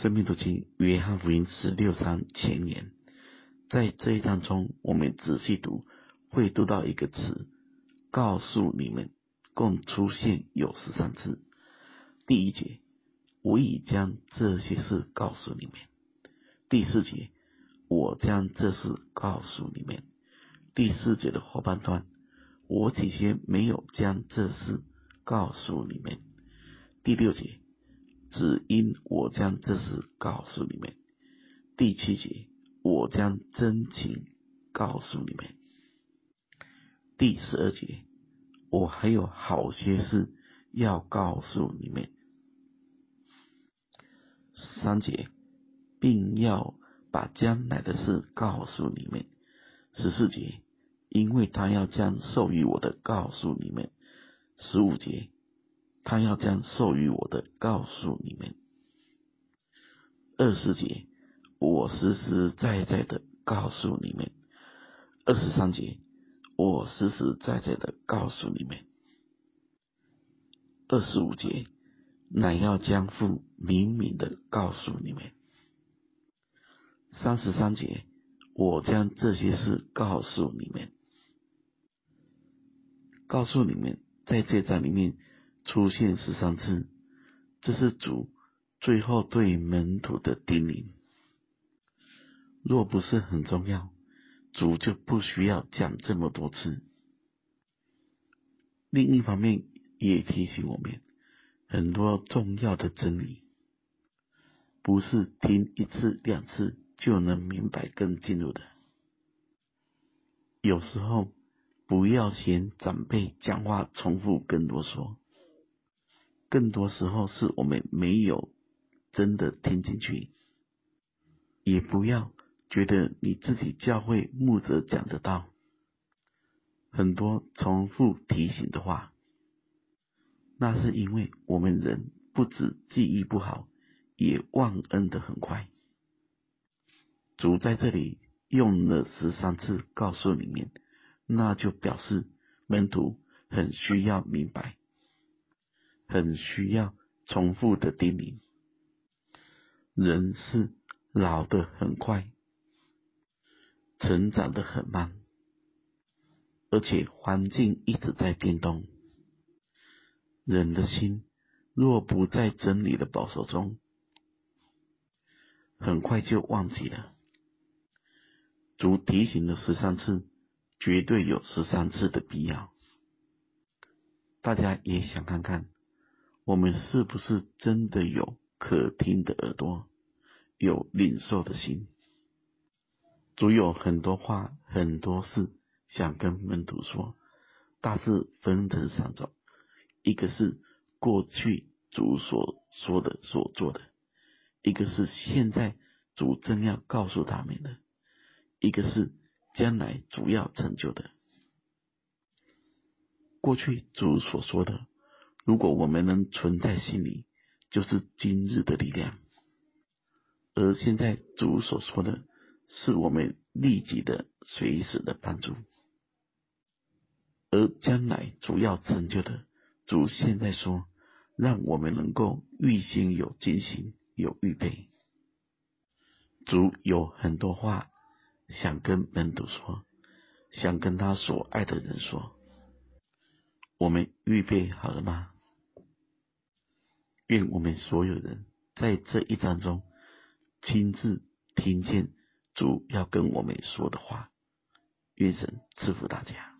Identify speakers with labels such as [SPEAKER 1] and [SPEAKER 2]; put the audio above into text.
[SPEAKER 1] 生命读经约翰福音十六章前言，在这一章中，我们仔细读，会读到一个词，告诉你们，共出现有十三次。第一节，我已将这些事告诉你们。第四节，我将这事告诉你们。第四节的后半段，我起先没有将这事告诉你们。第六节。只因我将这事告诉你们，第七节，我将真情告诉你们，第十二节，我还有好些事要告诉你们，三节，并要把将来的事告诉你们，十四节，因为他要将授予我的告诉你们，十五节。他要将授予我的告诉你们。二十节，我实实在在的告诉你们。二十三节，我实实在在的告诉你们。二十五节，乃要将父明明的告诉你们。三十三节，我将这些事告诉你们，告诉你们，在这章里面。出现十三次，这是主最后对门徒的叮咛。若不是很重要，主就不需要讲这么多次。另一方面，也提醒我们，很多重要的真理，不是听一次两次就能明白跟进入的。有时候，不要嫌长辈讲话重复跟啰嗦。更多时候是我们没有真的听进去，也不要觉得你自己教会牧者讲的道很多重复提醒的话，那是因为我们人不止记忆不好，也忘恩的很快。主在这里用了十三次告诉你们，那就表示门徒很需要明白。很需要重复的叮咛。人是老的很快，成长的很慢，而且环境一直在变动。人的心若不在真理的保守中，很快就忘记了。主提醒了十三次，绝对有十三次的必要。大家也想看看。我们是不是真的有可听的耳朵，有领受的心？主有很多话、很多事想跟门徒说，大致分成三种：一个是过去主所说的、所做的；一个是现在主正要告诉他们的；一个是将来主要成就的。过去主所说的。如果我们能存在心里，就是今日的力量；而现在主所说的，是我们立即的、随时的帮助；而将来主要成就的，主现在说，让我们能够预先有进行、有预备。主有很多话想跟门徒说，想跟他所爱的人说。我们预备好了吗？愿我们所有人在这一章中亲自听见主要跟我们说的话。愿神赐福大家。